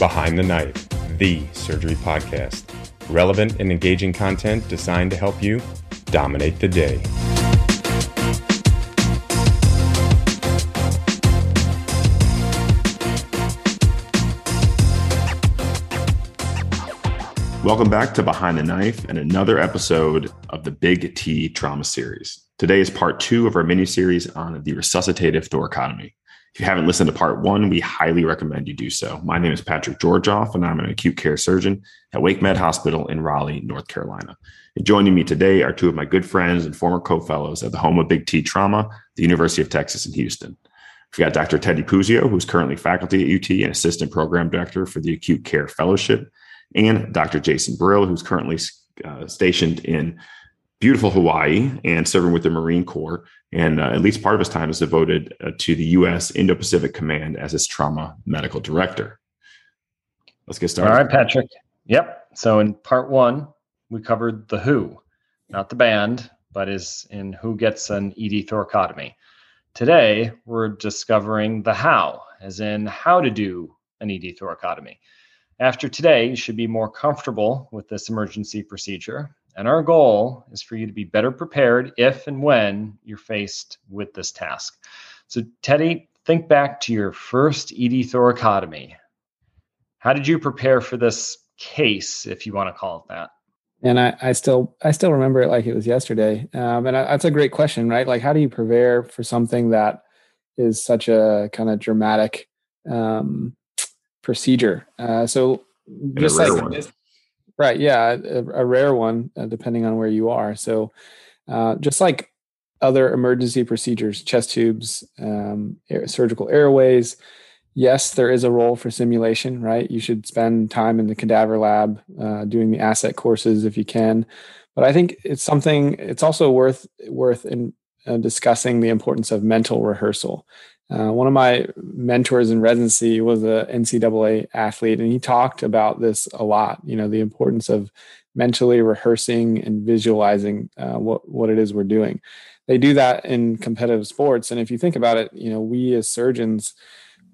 Behind the Knife, the surgery podcast. Relevant and engaging content designed to help you dominate the day. Welcome back to Behind the Knife and another episode of the Big T Trauma Series. Today is part two of our mini series on the resuscitative thoracotomy. If you haven't listened to part one, we highly recommend you do so. My name is Patrick Georgoff, and I'm an acute care surgeon at Wake Med Hospital in Raleigh, North Carolina. And joining me today are two of my good friends and former co-fellows at the home of Big T Trauma, the University of Texas in Houston. We've got Dr. Teddy Puzio, who's currently faculty at UT and assistant program director for the Acute Care Fellowship and Dr. Jason Brill, who's currently uh, stationed in beautiful Hawaii and serving with the Marine Corps. And uh, at least part of his time is devoted uh, to the U.S. Indo Pacific Command as his trauma medical director. Let's get started. All right, Patrick. Yep. So in part one, we covered the who, not the band, but is in who gets an ED thoracotomy. Today, we're discovering the how, as in how to do an ED thoracotomy. After today, you should be more comfortable with this emergency procedure. And our goal is for you to be better prepared if and when you're faced with this task. So, Teddy, think back to your first ED thoracotomy. How did you prepare for this case, if you want to call it that? And I, I still, I still remember it like it was yesterday. Um, and I, that's a great question, right? Like, how do you prepare for something that is such a kind of dramatic um, procedure. Uh, so just like this, right, yeah, a, a rare one uh, depending on where you are. So uh, just like other emergency procedures, chest tubes, um, air, surgical airways. Yes, there is a role for simulation, right? You should spend time in the cadaver lab uh, doing the ASSET courses if you can. But I think it's something. It's also worth worth in uh, discussing the importance of mental rehearsal. Uh, one of my mentors in residency was a NCAA athlete, and he talked about this a lot. You know, the importance of mentally rehearsing and visualizing uh, what what it is we're doing. They do that in competitive sports, and if you think about it, you know, we as surgeons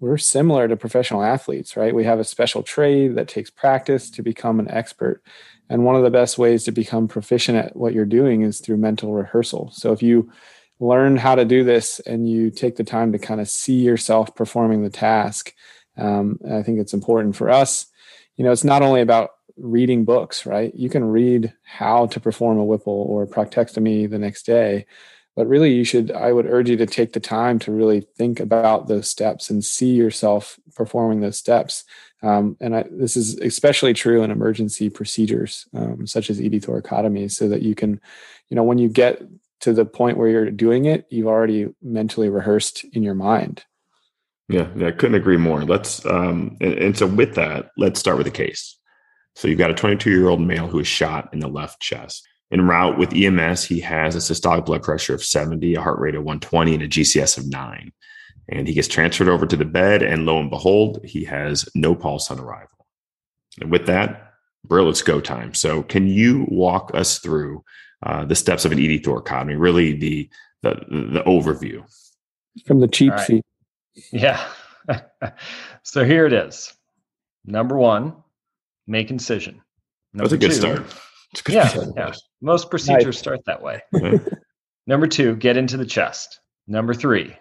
we're similar to professional athletes, right? We have a special trade that takes practice to become an expert. And one of the best ways to become proficient at what you're doing is through mental rehearsal. So if you learn how to do this and you take the time to kind of see yourself performing the task. Um, i think it's important for us. You know it's not only about reading books right? You can read how to perform a whipple or a proctectomy the next day but really you should i would urge you to take the time to really think about those steps and see yourself performing those steps. Um, and I, this is especially true in emergency procedures um, such as ed thoracotomy so that you can you know when you get to the point where you're doing it, you've already mentally rehearsed in your mind. Yeah, I couldn't agree more. Let's um, and, and so with that, let's start with the case. So you've got a 22 year old male who is shot in the left chest. En route with EMS, he has a systolic blood pressure of 70, a heart rate of 120, and a GCS of nine. And he gets transferred over to the bed, and lo and behold, he has no pulse on arrival. And with that, Brill, it's go time. So, can you walk us through uh, the steps of an ED thoracotomy, really the, the, the overview. From the cheap right. seat. Yeah. so here it is. Number one, make incision. Number That's a good two, start. A good yeah, start. yeah. Most procedures nice. start that way. Number two, get into the chest. Number three,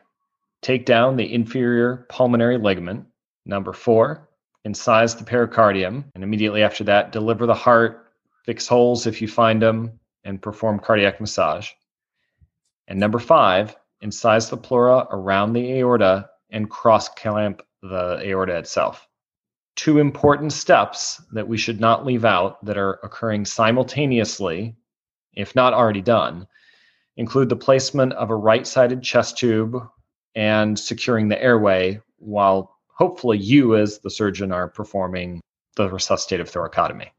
take down the inferior pulmonary ligament. Number four, incise the pericardium. And immediately after that, deliver the heart, fix holes if you find them, and perform cardiac massage. And number five, incise the pleura around the aorta and cross clamp the aorta itself. Two important steps that we should not leave out that are occurring simultaneously, if not already done, include the placement of a right sided chest tube and securing the airway while hopefully you, as the surgeon, are performing the resuscitative thoracotomy.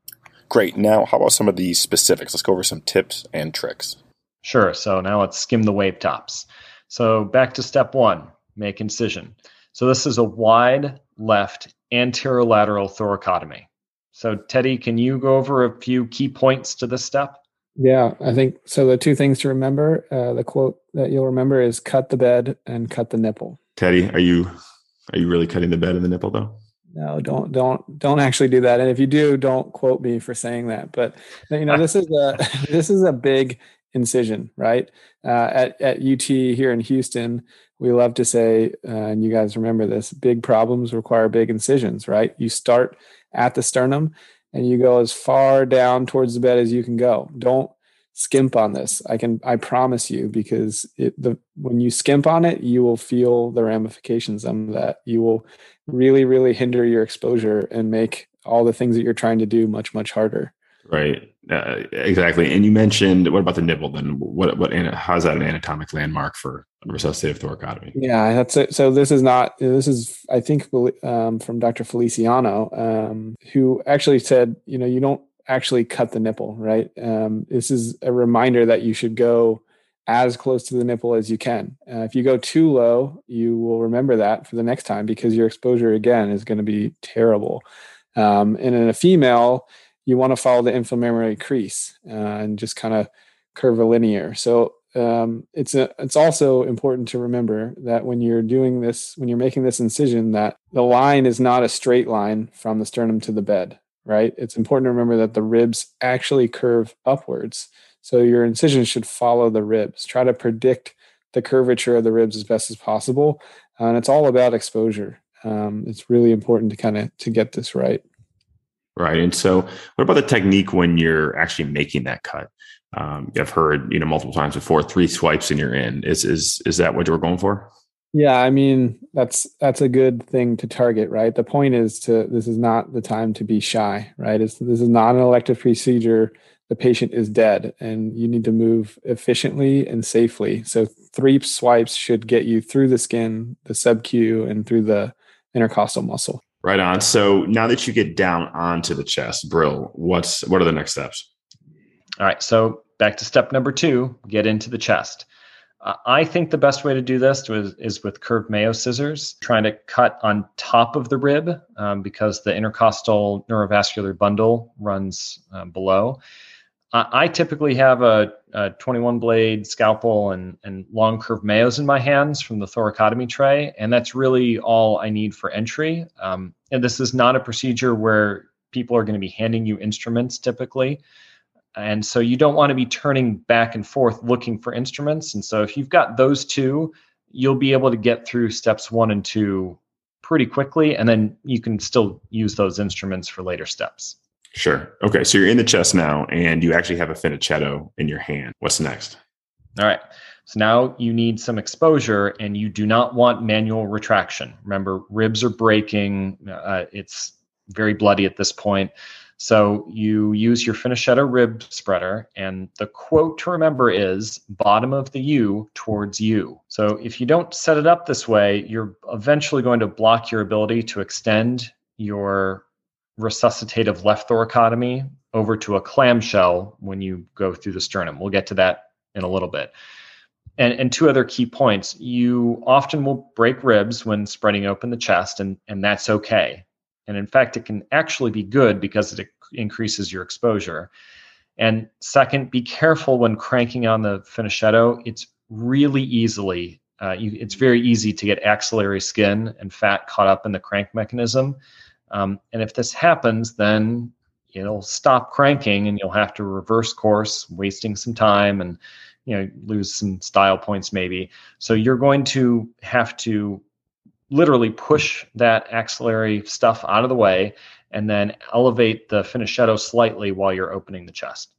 Great. Now, how about some of the specifics? Let's go over some tips and tricks. Sure. So now let's skim the wave tops. So back to step one make incision. So this is a wide left anterolateral thoracotomy. So, Teddy, can you go over a few key points to this step? Yeah, I think so. The two things to remember uh, the quote that you'll remember is cut the bed and cut the nipple. Teddy, are you are you really cutting the bed and the nipple though? No, don't don't don't actually do that. And if you do, don't quote me for saying that. But you know, this is a this is a big incision, right? Uh, at at UT here in Houston, we love to say, uh, and you guys remember this: big problems require big incisions, right? You start at the sternum and you go as far down towards the bed as you can go. Don't skimp on this. I can I promise you because it, the when you skimp on it, you will feel the ramifications of that. You will really really hinder your exposure and make all the things that you're trying to do much much harder. Right. Uh, exactly. And you mentioned what about the nipple? Then what? What? How's that an anatomic landmark for resuscitative thoracotomy? Yeah, that's it. So this is not. This is I think um, from Dr. Feliciano, um, who actually said, you know, you don't actually cut the nipple, right? Um, this is a reminder that you should go as close to the nipple as you can. Uh, if you go too low, you will remember that for the next time because your exposure again is going to be terrible. Um, and in a female you want to follow the inframammary crease uh, and just kind of curvilinear. So um, it's a, it's also important to remember that when you're doing this, when you're making this incision, that the line is not a straight line from the sternum to the bed. Right. It's important to remember that the ribs actually curve upwards. So your incision should follow the ribs. Try to predict the curvature of the ribs as best as possible, uh, and it's all about exposure. Um, it's really important to kind of to get this right. Right. And so, what about the technique when you're actually making that cut? Um, I've heard you know multiple times before, three swipes and you're in. Is is is that what you were going for? Yeah, I mean that's that's a good thing to target, right? The point is to this is not the time to be shy, right? It's, this is not an elective procedure. The patient is dead, and you need to move efficiently and safely. So three swipes should get you through the skin, the sub-Q, and through the intercostal muscle. Right on. So now that you get down onto the chest, Brill, what's what are the next steps? All right. So back to step number two: get into the chest. Uh, I think the best way to do this is, is, with curved Mayo scissors, trying to cut on top of the rib um, because the intercostal neurovascular bundle runs um, below. I typically have a, a, 21 blade scalpel and, and long curved mayos in my hands from the thoracotomy tray, and that's really all I need for entry. Um, and this is not a procedure where people are going to be handing you instruments typically. And so you don't want to be turning back and forth looking for instruments. And so if you've got those two, you'll be able to get through steps one and two pretty quickly, and then you can still use those instruments for later steps. Sure. Okay. So you're in the chest now and you actually have a Finochietto in your hand. What's next? All right. So now you need some exposure and you do not want manual retraction. Remember, ribs are breaking. Uh, it's very bloody at this point. So you use your Finochietto rib spreader, and the quote to remember is bottom of the U towards you. So if you don't set it up this way, you're eventually going to block your ability to extend your resuscitative left thoracotomy over to a clamshell when you go through the sternum. We'll get to that in a little bit. And, and two other key points. You often will break ribs when spreading open the chest, and, and that's okay. And in fact, it can actually be good because it increases your exposure. And second, be careful when cranking on the Finochietto. It's really easily, uh, you, it's very easy to get axillary skin and fat caught up in the crank mechanism. Um, and if this happens, then it'll stop cranking and you'll have to reverse course, wasting some time and you know lose some style points maybe. So you're going to have to literally push that axillary stuff out of the way and then elevate the Finochietto slightly while you're opening the chest.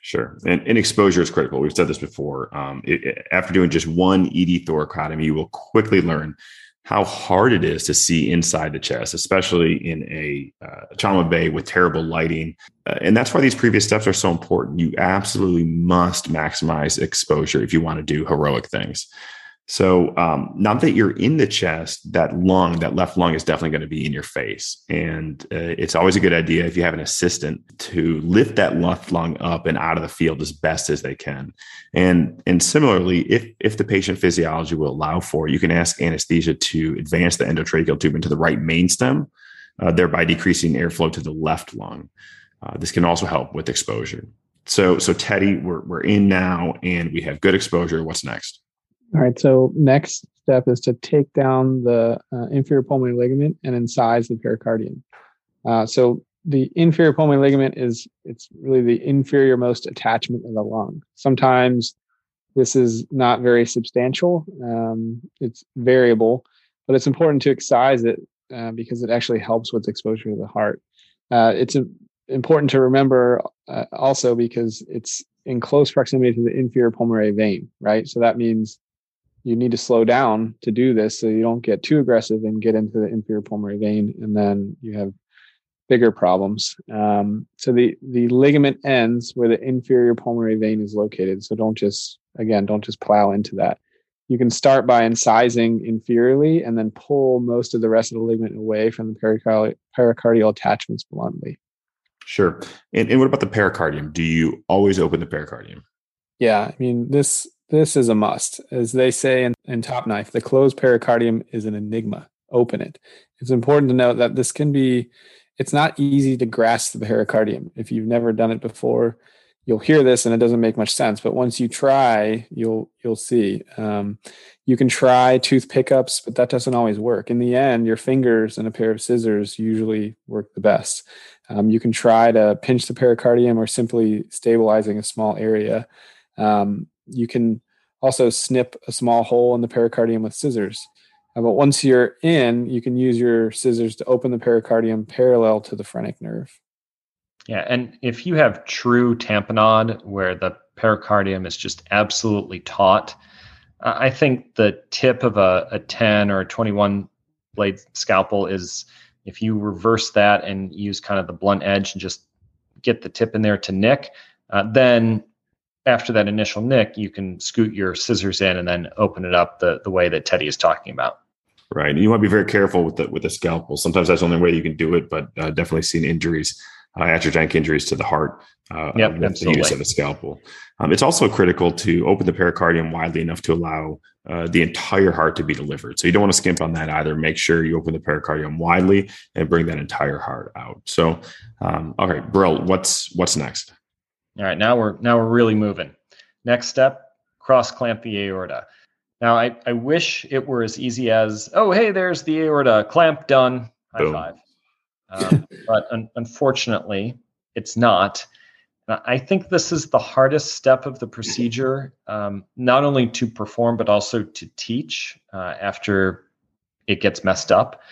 Sure. And, and, exposure is critical. We've said this before. Um, it, it, after doing just one ED thoracotomy, you will quickly learn how hard it is to see inside the chest, especially in a uh, trauma bay with terrible lighting. Uh, and that's why these previous steps are so important. You absolutely must maximize exposure if you want to do heroic things. So um, now that you're in the chest, that lung, that left lung is definitely going to be in your face. And uh, it's always a good idea if you have an assistant to lift that left lung up and out of the field as best as they can. And, and similarly, if, if the patient physiology will allow for it, you can ask anesthesia to advance the endotracheal tube into the right main stem, uh, thereby decreasing airflow to the left lung. Uh, this can also help with exposure. So, so Teddy, we're, we're in now and we have good exposure. What's next? All right. So next step is to take down the uh, inferior pulmonary ligament and incise the pericardium. Uh, so the inferior pulmonary ligament is it's really the inferior most attachment of the lung. Sometimes this is not very substantial. Um, it's variable, but it's important to excise it uh, because it actually helps with exposure to the heart. Uh, it's a, important to remember uh, also because it's in close proximity to the inferior pulmonary vein, right? So that means you need to slow down to do this so you don't get too aggressive and get into the inferior pulmonary vein and then you have bigger problems. Um, so the the ligament ends where the inferior pulmonary vein is located. So don't just again don't just plow into that. You can start by incising inferiorly and then pull most of the rest of the ligament away from the pericardial, pericardial attachments bluntly. Sure. And, and what about the pericardium? Do you always open the pericardium? Yeah i mean this this is a must. As they say in, in Top Knife, the closed pericardium is an enigma. Open it. It's important to note that this can be, it's not easy to grasp the pericardium. If you've never done it before, you'll hear this and it doesn't make much sense. But once you try, you'll you'll see. Um, you can try tooth pickups, but that doesn't always work. In the end, your fingers and a pair of scissors usually work the best. Um, you can try to pinch the pericardium or simply stabilizing a small area. Um, you can also snip a small hole in the pericardium with scissors. Uh, but once you're in, you can use your scissors to open the pericardium parallel to the phrenic nerve. Yeah, and if you have true tamponade where the pericardium is just absolutely taut, I think the tip of a, a 10 or a 21 blade scalpel is if you reverse that and use kind of the blunt edge and just get the tip in there to nick, uh, then after that initial nick, you can scoot your scissors in and then open it up the, the way that Teddy is talking about. Right. You want to be very careful with the with the scalpel. Sometimes that's the only way you can do it, but uh, definitely seen injuries, uh, iatrogenic injuries to the heart uh, yep, with absolutely. the use of a scalpel. Um, it's also critical to open the pericardium widely enough to allow uh, the entire heart to be delivered. So you don't want to skimp on that either. Make sure you open the pericardium widely and bring that entire heart out. So, um, all right, Brill, what's what's next? All right, now we're now we're really moving. Next step, cross clamp the aorta. Now I, I wish it were as easy as, oh hey, there's the aorta, clamp done, high Boom. five. Um, but un- unfortunately, it's not. I think this is the hardest step of the procedure, um, not only to perform but also to teach uh, after it gets messed up.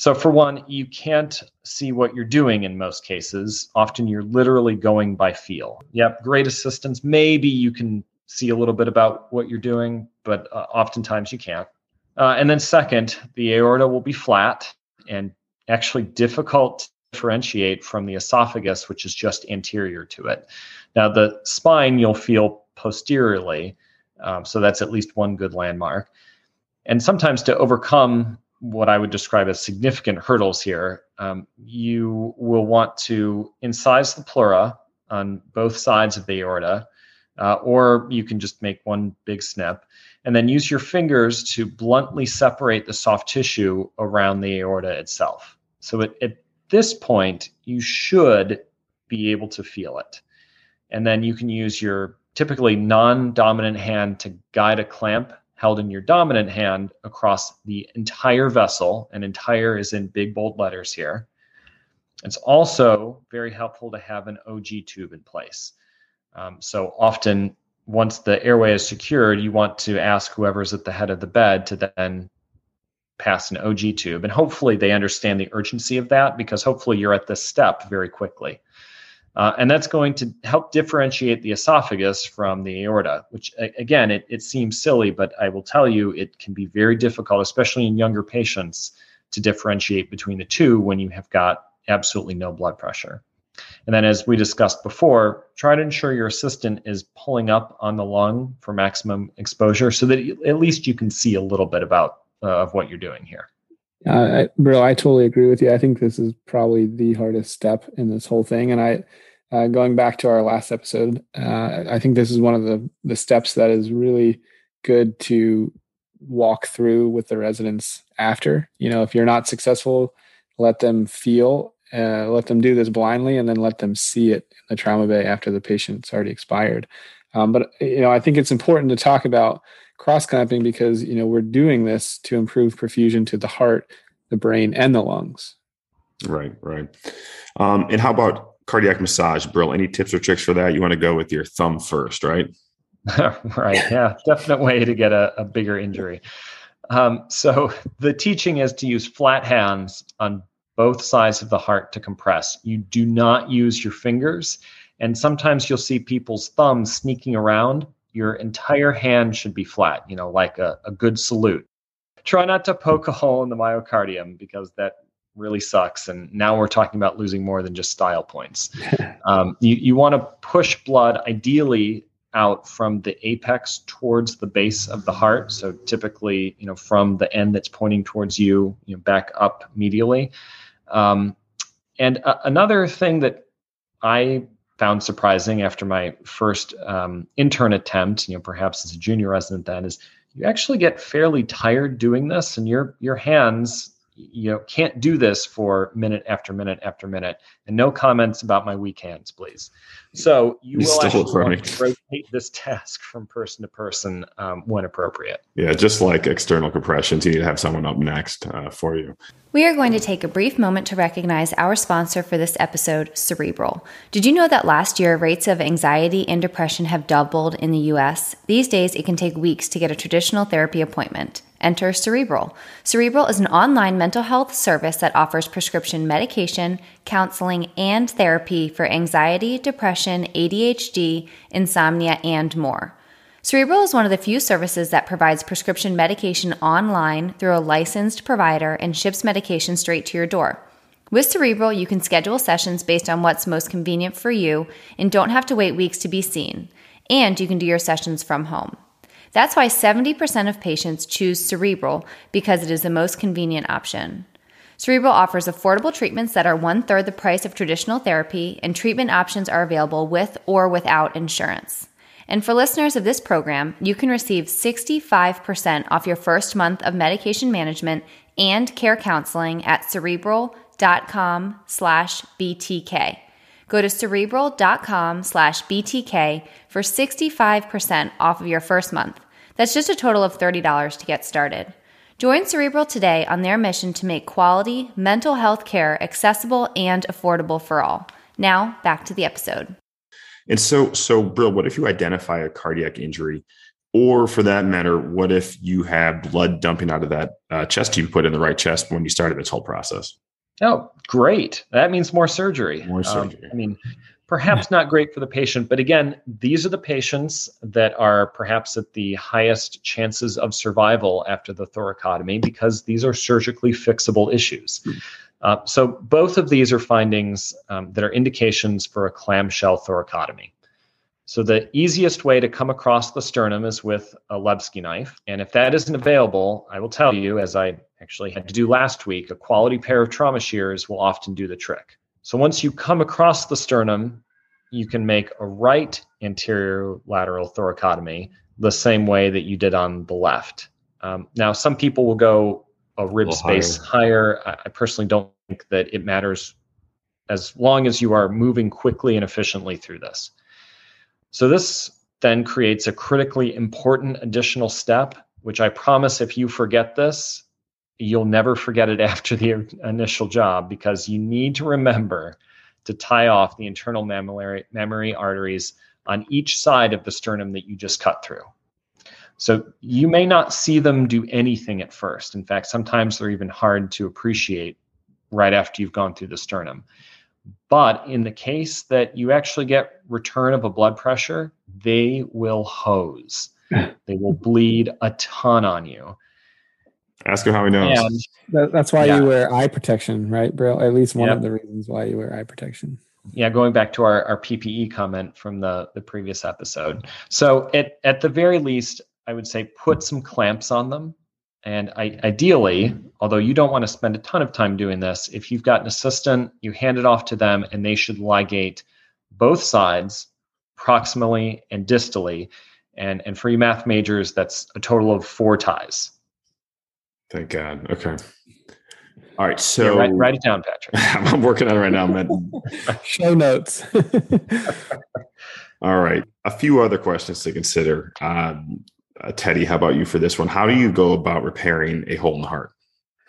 So, for one, you can't see what you're doing in most cases. Often you're literally going by feel. Yep, great assistance. Maybe you can see a little bit about what you're doing, but uh, oftentimes you can't. Uh, and then, second, the aorta will be flat and actually difficult to differentiate from the esophagus, which is just anterior to it. Now, the spine you'll feel posteriorly, um, so that's at least one good landmark. And sometimes to overcome what I would describe as significant hurdles here, um, you will want to incise the pleura on both sides of the aorta, uh, or you can just make one big snip, and then use your fingers to bluntly separate the soft tissue around the aorta itself. So at, at this point, you should be able to feel it. And then you can use your typically non dominant hand to guide a clamp held in your dominant hand across the entire vessel, and entire is in big bold letters here. It's also very helpful to have an OG tube in place. Um, so often, once the airway is secured, you want to ask whoever's at the head of the bed to then pass an OG tube. And hopefully, they understand the urgency of that because hopefully, you're at this step very quickly. Uh, and that's going to help differentiate the esophagus from the aorta, which again, it, it seems silly, but I will tell you it can be very difficult, especially in younger patients, to differentiate between the two when you have got absolutely no blood pressure. And then, as we discussed before, try to ensure your assistant is pulling up on the lung for maximum exposure so that at least you can see a little bit about uh, of what you're doing here. Uh, bro, I totally agree with you. I think this is probably the hardest step in this whole thing. And I, uh, going back to our last episode, uh, I think this is one of the the steps that is really good to walk through with the residents after. You know, if you're not successful, let them feel, uh, let them do this blindly, and then let them see it in the trauma bay after the patient's already expired. Um, but you know, I think it's important to talk about cross clamping because you know we're doing this to improve perfusion to the heart, the brain, and the lungs. Right, right. Um, and how about cardiac massage, Brill? Any tips or tricks for that? You want to go with your thumb first, right? right. Yeah, definite way to get a, a bigger injury. Um, so the teaching is to use flat hands on both sides of the heart to compress. You do not use your fingers. And sometimes you'll see people's thumbs sneaking around your entire hand should be flat, you know, like a, a good salute. Try not to poke a hole in the myocardium because that really sucks. And now we're talking about losing more than just style points. um, you you want to push blood ideally out from the apex towards the base of the heart. So typically, you know, from the end that's pointing towards you, you know, back up medially. Um, and uh, another thing that I found surprising after my first um, intern attempt, you know, perhaps as a junior resident, then is you actually get fairly tired doing this, and your your hands you know can't do this for minute after minute after minute and no comments about my weak hands please so you, you will actually rotate this task from person to person um, when appropriate yeah just like external compressions you need to have someone up next uh, for you we are going to take a brief moment to recognize our sponsor for this episode, Cerebral. Did you know that last year rates of anxiety and depression have doubled in the US? These days, it can take weeks to get a traditional therapy appointment. Enter Cerebral. Cerebral is an online mental health service that offers prescription medication, counseling, and therapy for anxiety, depression, ADHD, insomnia, and more. Cerebral is one of the few services that provides prescription medication online through a licensed provider and ships medication straight to your door. With Cerebral, you can schedule sessions based on what's most convenient for you and don't have to wait weeks to be seen. And you can do your sessions from home. That's why 70% of patients choose Cerebral because it is the most convenient option. Cerebral offers affordable treatments that are one third the price of traditional therapy, and treatment options are available with or without insurance. And for listeners of this program, you can receive 65% off your first month of medication management and care counseling at cerebral.com slash BTK. Go to cerebral.com slash BTK for 65% off of your first month. That's just a total of $30 to get started. Join Cerebral today on their mission to make quality mental health care accessible and affordable for all. Now, back to the episode. And so, so Brill, what if you identify a cardiac injury, or for that matter, what if you have blood dumping out of that uh, chest tube put in the right chest when you started this whole process? Oh, great! That means more surgery. More um, surgery. Um, I mean, perhaps not great for the patient, but again, these are the patients that are perhaps at the highest chances of survival after the thoracotomy because these are surgically fixable issues. Hmm. Uh, so both of these are findings um, that are indications for a clamshell thoracotomy. So the easiest way to come across the sternum is with a Lebsche knife. And if that isn't available, I will tell you, as I actually had to do last week, a quality pair of trauma shears will often do the trick. So once you come across the sternum, you can make a right anterior lateral thoracotomy the same way that you did on the left. Um, now, some people will go a rib a space higher. higher. I personally don't think that it matters as long as you are moving quickly and efficiently through this. So this then creates a critically important additional step, which I promise if you forget this, you'll never forget it after the initial job because you need to remember to tie off the internal mammary, mammary arteries on each side of the sternum that you just cut through. So you may not see them do anything at first. In fact, sometimes they're even hard to appreciate right after you've gone through the sternum. But in the case that you actually get return of a blood pressure, they will hose. they will bleed a ton on you. Ask him how he knows. And That, that's why Yeah. you wear eye protection, right, Brill? At least one Yep. of the reasons why you wear eye protection. yeah, going back to our, our PPE comment from the, the previous episode. So at, at the very least, I would say put some clamps on them. And I, ideally, although you don't want to spend a ton of time doing this, if you've got an assistant, you hand it off to them and they should ligate both sides proximally and distally. And, and for you math majors, that's a total of four ties. Thank God. Okay. All right. Yeah, So write, write it down, Patrick. I'm working on it right now, man. Show notes. All right. A few other questions to consider. Um, uh, Teddy, how about you for this one? How do you go about repairing a hole in the heart?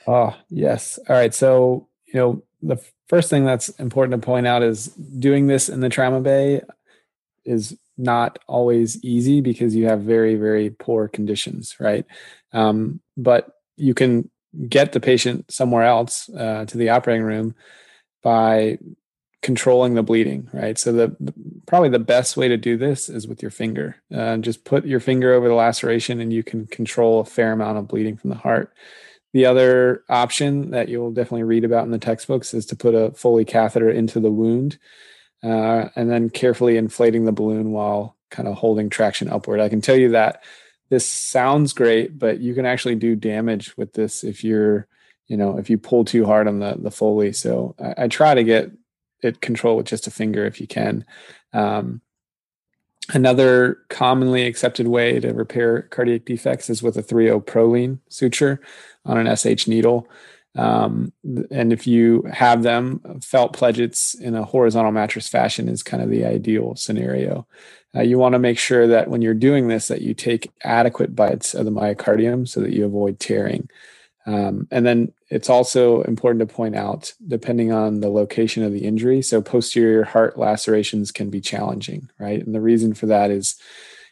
Oh, yes. All right. So, you know, the first thing that's important to point out is doing this in the trauma bay is not always easy because you have very, very poor conditions, right? Um, but you can get the patient somewhere else uh, to the operating room by controlling the bleeding, right? So the, probably the best way to do this is with your finger. Uh, just put your finger over the laceration, and you can control a fair amount of bleeding from the heart. The other option that you'll definitely read about in the textbooks is to put a Foley catheter into the wound, uh, and then carefully inflating the balloon while kind of holding traction upward. I can tell you that this sounds great, but you can actually do damage with this if you're, you know, if you pull too hard on the the Foley. So I, I try to get it control with just a finger if you can. Um, another commonly accepted way to repair cardiac defects is with a 3.0 Prolene suture on an SH needle. Um, and if you have them, felt pledgets in a horizontal mattress fashion is kind of the ideal scenario. Uh, you want to make sure that when you're doing this, that you take adequate bites of the myocardium so that you avoid tearing. Um, and then it's also important to point out, depending on the location of the injury, so posterior heart lacerations can be challenging, right? And the reason for that is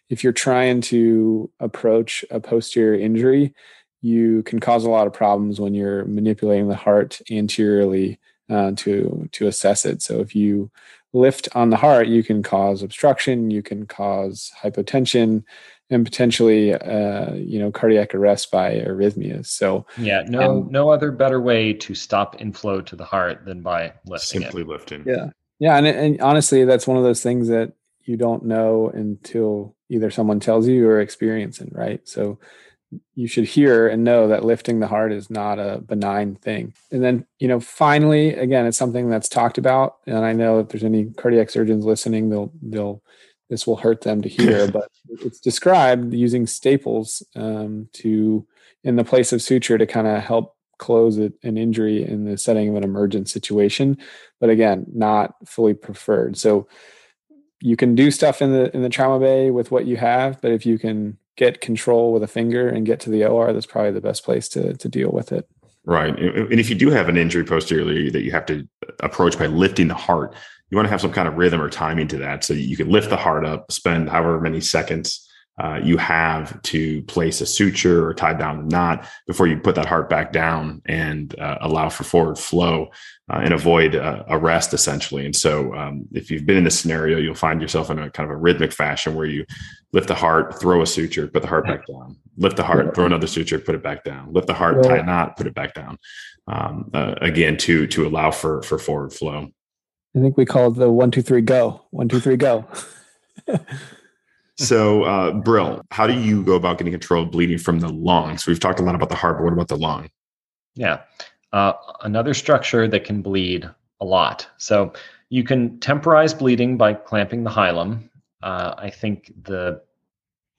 if you're trying to approach a posterior injury, you can cause a lot of problems when you're manipulating the heart anteriorly uh, to to assess it. So if you lift on the heart, you can cause obstruction, you can cause hypotension, and potentially, uh, you know, cardiac arrest by arrhythmias. So Yeah, no, Um, no other better way to stop inflow to the heart than by lifting Simply it. lifting. Yeah. Yeah. And, and honestly, that's one of those things that you don't know until either someone tells you or experiencing, right? So you should hear and know that lifting the heart is not a benign thing. And then, you know, finally, again, it's something that's talked about. And I know if there's any cardiac surgeons listening, they'll, they'll, this will hurt them to hear, but it's described using staples um, to, in the place of suture to kind of help close it, an injury in the setting of an emergent situation but again not fully preferred. So you can do stuff in the in the trauma bay with what you have but if you can get control with a finger and get to the or that's probably the best place to to deal with it Right. And if you do have an injury posteriorly that you have to approach by lifting the heart, you want to have some kind of rhythm or timing to that. So you can lift the heart up, spend however many seconds uh, you have to place a suture or tie down the knot before you put that heart back down and uh, allow for forward flow uh, and avoid uh, arrest essentially. And so um, if you've been in this scenario, you'll find yourself in a kind of a rhythmic fashion where you lift the heart, throw a suture, put the heart back down, lift the heart, throw another suture, put it back down, lift the heart, tie a knot, put it back down. Um, uh, again, to to allow for for forward flow. i think we call it the one two three go. One two three go So, uh, Brill, how do you go about getting control of bleeding from the lung? So we've talked a lot about the heart, but what about the lung? Yeah. Uh, another structure that can bleed a lot. So you can temporize bleeding by clamping the hilum. Uh, I think the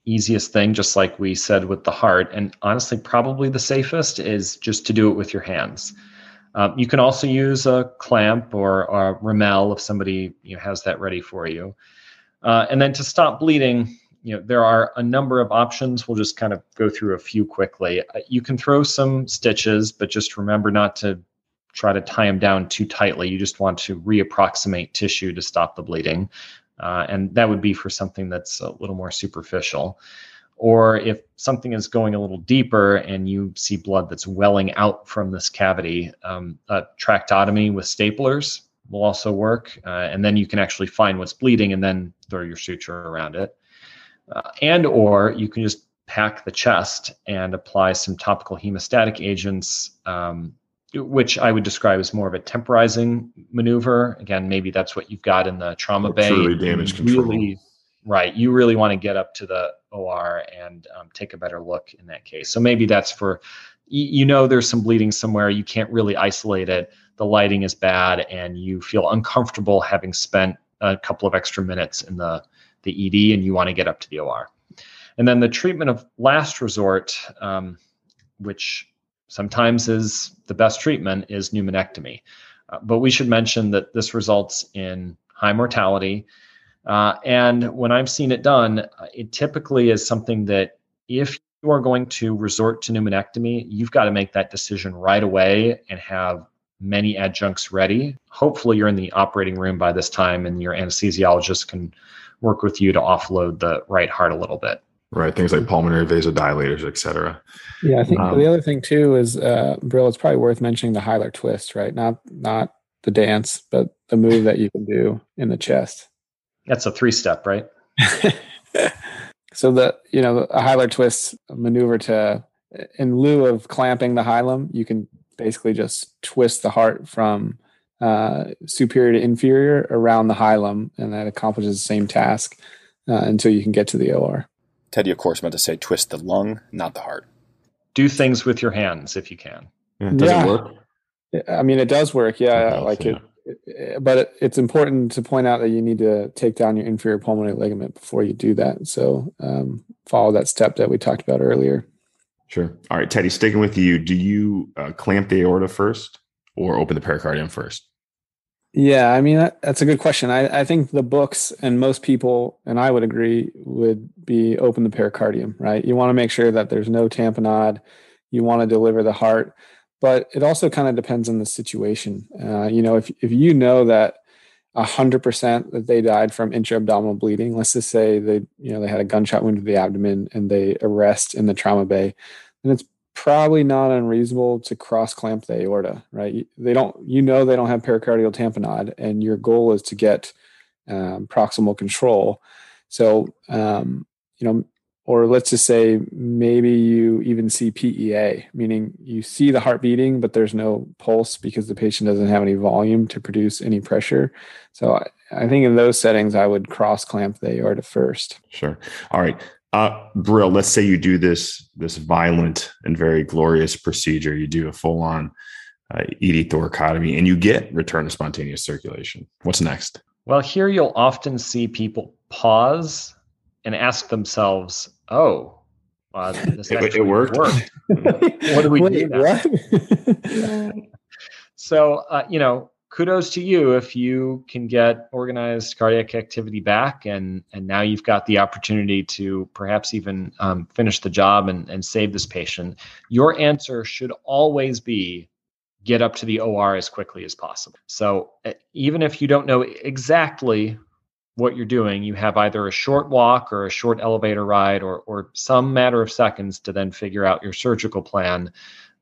easiest thing, just like we said with the heart, and honestly, probably the safest, is just to do it with your hands. Um, you can also use a clamp or a Ramel if somebody you know, has that ready for you. Uh, and then to stop bleeding, you know there are a number of options. We'll just kind of go through a few quickly. Uh, you can throw some stitches, but just remember not to try to tie them down too tightly. You just want to reapproximate tissue to stop the bleeding, uh, and that would be for something that's a little more superficial. Or if something is going a little deeper and you see blood that's welling out from this cavity, um, a tractotomy with staplers will also work. Uh, and then you can actually find what's bleeding and then throw your suture around it. Uh, and or you can just pack the chest and apply some topical hemostatic agents, um, which I would describe as more of a temporizing maneuver. Again, maybe that's what you've got in the trauma bay. Truly damage control. Really, right. You really want to get up to the OR and um, take a better look in that case. So maybe that's for, you know, there's some bleeding somewhere. You can't really isolate it. The lighting is bad, and you feel uncomfortable having spent a couple of extra minutes in the the ED, and you want to get up to the OR. And then the treatment of last resort, um, which sometimes is the best treatment, is pneumonectomy. Uh, but we should mention that this results in high mortality. Uh, and when I've seen it done, uh, it typically is something that if you are going to resort to pneumonectomy, you've got to make that decision right away and have many adjuncts ready. Hopefully, you're in the operating room by this time and your anesthesiologist can work with you to offload the right heart a little bit right? Things like pulmonary vasodilators, et cetera. Yeah, I think um, the other thing too is, uh, Brill, it's probably worth mentioning the hilar twist, right? Not not the dance, but the move that you can do in the chest. That's a three step, right? so the you know a hilar twist maneuver to in lieu of clamping the hilum, you can basically just twist the heart from uh, superior to inferior around the hilum, and that accomplishes the same task uh, until you can get to the OR. Teddy, of course, meant to say twist the lung, not the heart. Do things with your hands if you can. Yeah, does yeah. it work? I mean, it does work. Yeah, does, like yeah. It, it, But it's important to point out that you need to take down your inferior pulmonary ligament before you do that. So um, follow that step that we talked about earlier. Sure. All right, Teddy. Sticking with you, do you uh, clamp the aorta first or open the pericardium first? Yeah, I mean that, that's a good question. I, I think the books and most people, and I would agree, would be open the pericardium. Right, you want to make sure that there's no tamponade. You want to deliver the heart, but it also kind of depends on the situation. Uh, you know, if if you know that hundred percent that they died from intra-abdominal bleeding, let's just say they you know they had a gunshot wound to the abdomen and they arrest in the trauma bay, then it's probably not unreasonable to cross clamp the aorta, right? They don't, you know, they don't have pericardial tamponade, and your goal is to get um, proximal control. So, um, you know, or let's just say maybe you even see PEA, meaning you see the heart beating, but there's no pulse because the patient doesn't have any volume to produce any pressure. So I, I think in those settings, I would cross clamp the aorta first. Sure. All right. Uh, Brill, let's say you do this this violent and very glorious procedure. You do a full on uh, ED thoracotomy, and you get return to spontaneous circulation. What's next? Well, here you'll often see people pause and ask themselves, "Oh, uh, this it, it worked. worked. what do we Wait, do now?" so, uh, you know, kudos to you if you can get organized cardiac activity back and and now you've got the opportunity to perhaps even um, finish the job and, and save this patient your answer should always be get up to the or as quickly as possible so uh, even if you don't know exactly what you're doing you have either a short walk or a short elevator ride or or some matter of seconds to then figure out your surgical plan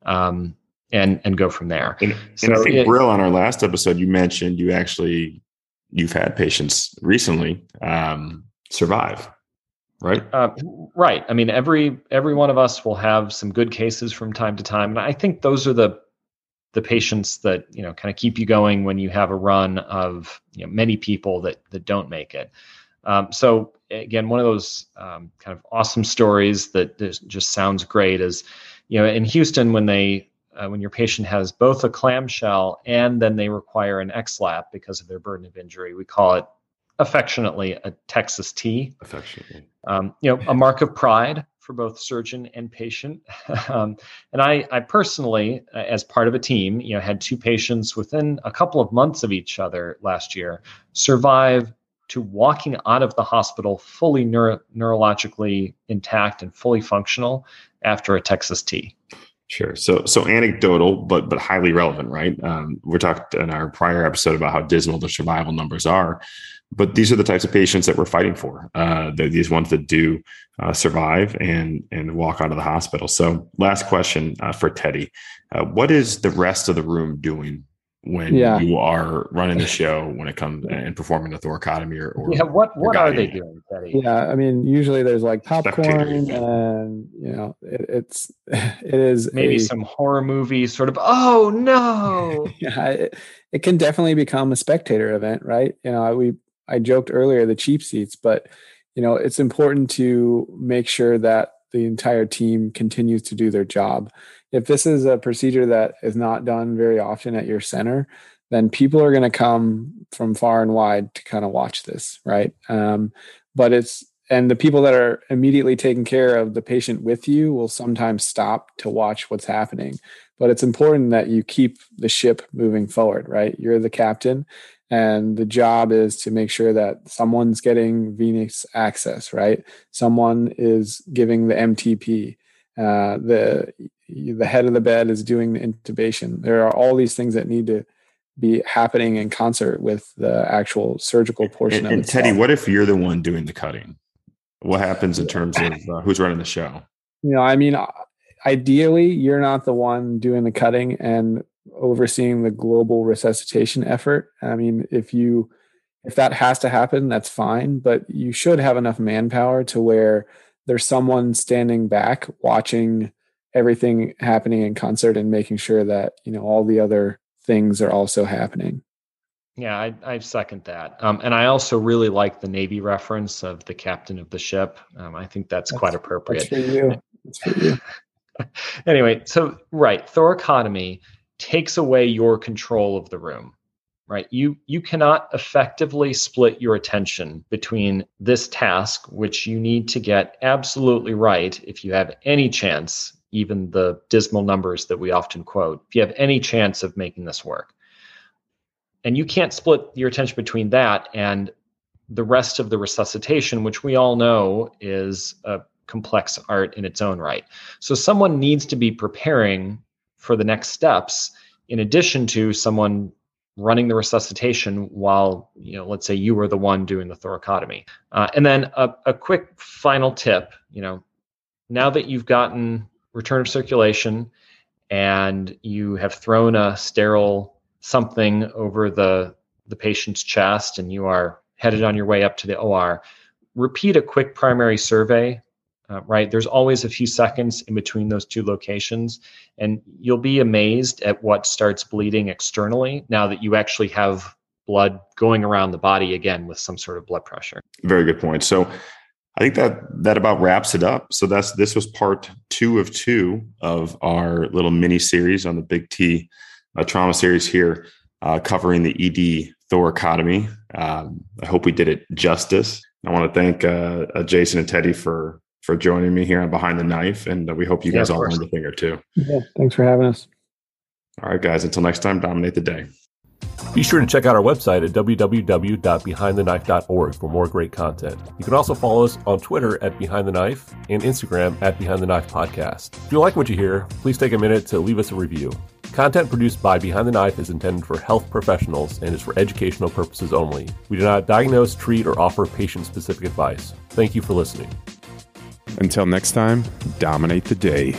um, and and go from there. And, so and I think it, Brill on our last episode, you mentioned you actually you've had patients recently um, survive, right? Uh, right. I mean, every every one of us will have some good cases from time to time, and I think those are the the patients that you know kind of keep you going when you have a run of you know, many people that that don't make it. Um, so again, one of those um, kind of awesome stories that just sounds great is, you know, in Houston when they uh, when your patient has both a clamshell and then they require an XLAP because of their burden of injury. We call it affectionately a Texas T. Affectionately. Um, you know, a mark of pride for both surgeon and patient. um, and I, I personally, uh, as part of a team, you know, had two patients within a couple of months of each other last year survive to walking out of the hospital fully neuro- neurologically intact and fully functional after a Texas T. Sure. So, so anecdotal, but but highly relevant, right? Um, we talked in our prior episode about how dismal the survival numbers are, but these are the types of patients that we're fighting for. Uh, these ones that do uh, survive and and walk out of the hospital. So, last question uh, for Teddy: uh, What is the rest of the room doing when Yeah. you are running the show when it comes and performing the thoracotomy or, or Yeah, what what are they doing, Teddy? Yeah, I mean, usually there's like popcorn, Spectators. and you know, it, it's it is Maybe a- some horror movie sort of. Oh no! yeah, it, it can definitely become a spectator event, right? You know, we I joked earlier the cheap seats, but you know, it's important to make sure that the entire team continues to do their job. If this is a procedure that is not done very often at your center, then people are going to come from far and wide to kind of watch this, right? Um, but it's and the people that are immediately taking care of the patient with you will sometimes stop to watch what's happening but it's important that you keep the ship moving forward right you're the captain and the job is to make sure that someone's getting venous access right someone is giving the mtp uh, the the head of the bed is doing the intubation there are all these things that need to be happening in concert with the actual surgical portion and, of and Teddy, what if you're the one doing the cutting? What happens in terms of uh, who's running the show? you know i mean ideally you're not the one doing the cutting and overseeing the global resuscitation effort i mean if you if that has to happen that's fine but you should have enough manpower to where there's someone standing back watching everything happening in concert and making sure that you know all the other things are also happening Yeah, I, I second that. Um, and I also really like the Navy reference of the captain of the ship. Um, I think that's, quite appropriate. that's for you that's for you anyway, so right, thoracotomy takes away your control of the room. Right, you you cannot effectively split your attention between this task, which you need to get absolutely right if you have any chance, even the dismal numbers that we often quote, if you have any chance of making this work. And you can't split your attention between that and the rest of the resuscitation, which we all know is a complex art in its own right. So someone needs to be preparing for the next steps in addition to someone running the resuscitation while, you know, let's say you were the one doing the thoracotomy. Uh, and then a, a quick final tip, you know, now that you've gotten return of circulation and you have thrown a sterile something over the the patient's chest and you are headed on your way up to the OR, repeat a quick primary survey uh, right? There's always a few seconds in between those two locations, and you'll be amazed at what starts bleeding externally now that you actually have blood going around the body again with some sort of blood pressure. Very good point. So I think that that about wraps it up. So that's this was part two of two of our little mini series on the Big T uh, trauma series here, uh, covering the ED thoracotomy. Um, I hope we did it justice. I want to thank uh, uh, Jason and Teddy for for joining me here on Behind the Knife, and uh, we hope you Yeah, guys all course. learned a thing or two. yeah thanks for having us All right, guys. Until next time, dominate the day. Be sure to check out our website at www.behindtheknife.org for more great content. You can also follow us on Twitter at Behind the Knife and Instagram at Behind the Knife Podcast. If you like what you hear, please take a minute to leave us a review. Content produced by Behind the Knife is intended for health professionals and is for educational purposes only. We do not diagnose, treat, or offer patient specific advice. Thank you for listening. Until next time, dominate the day.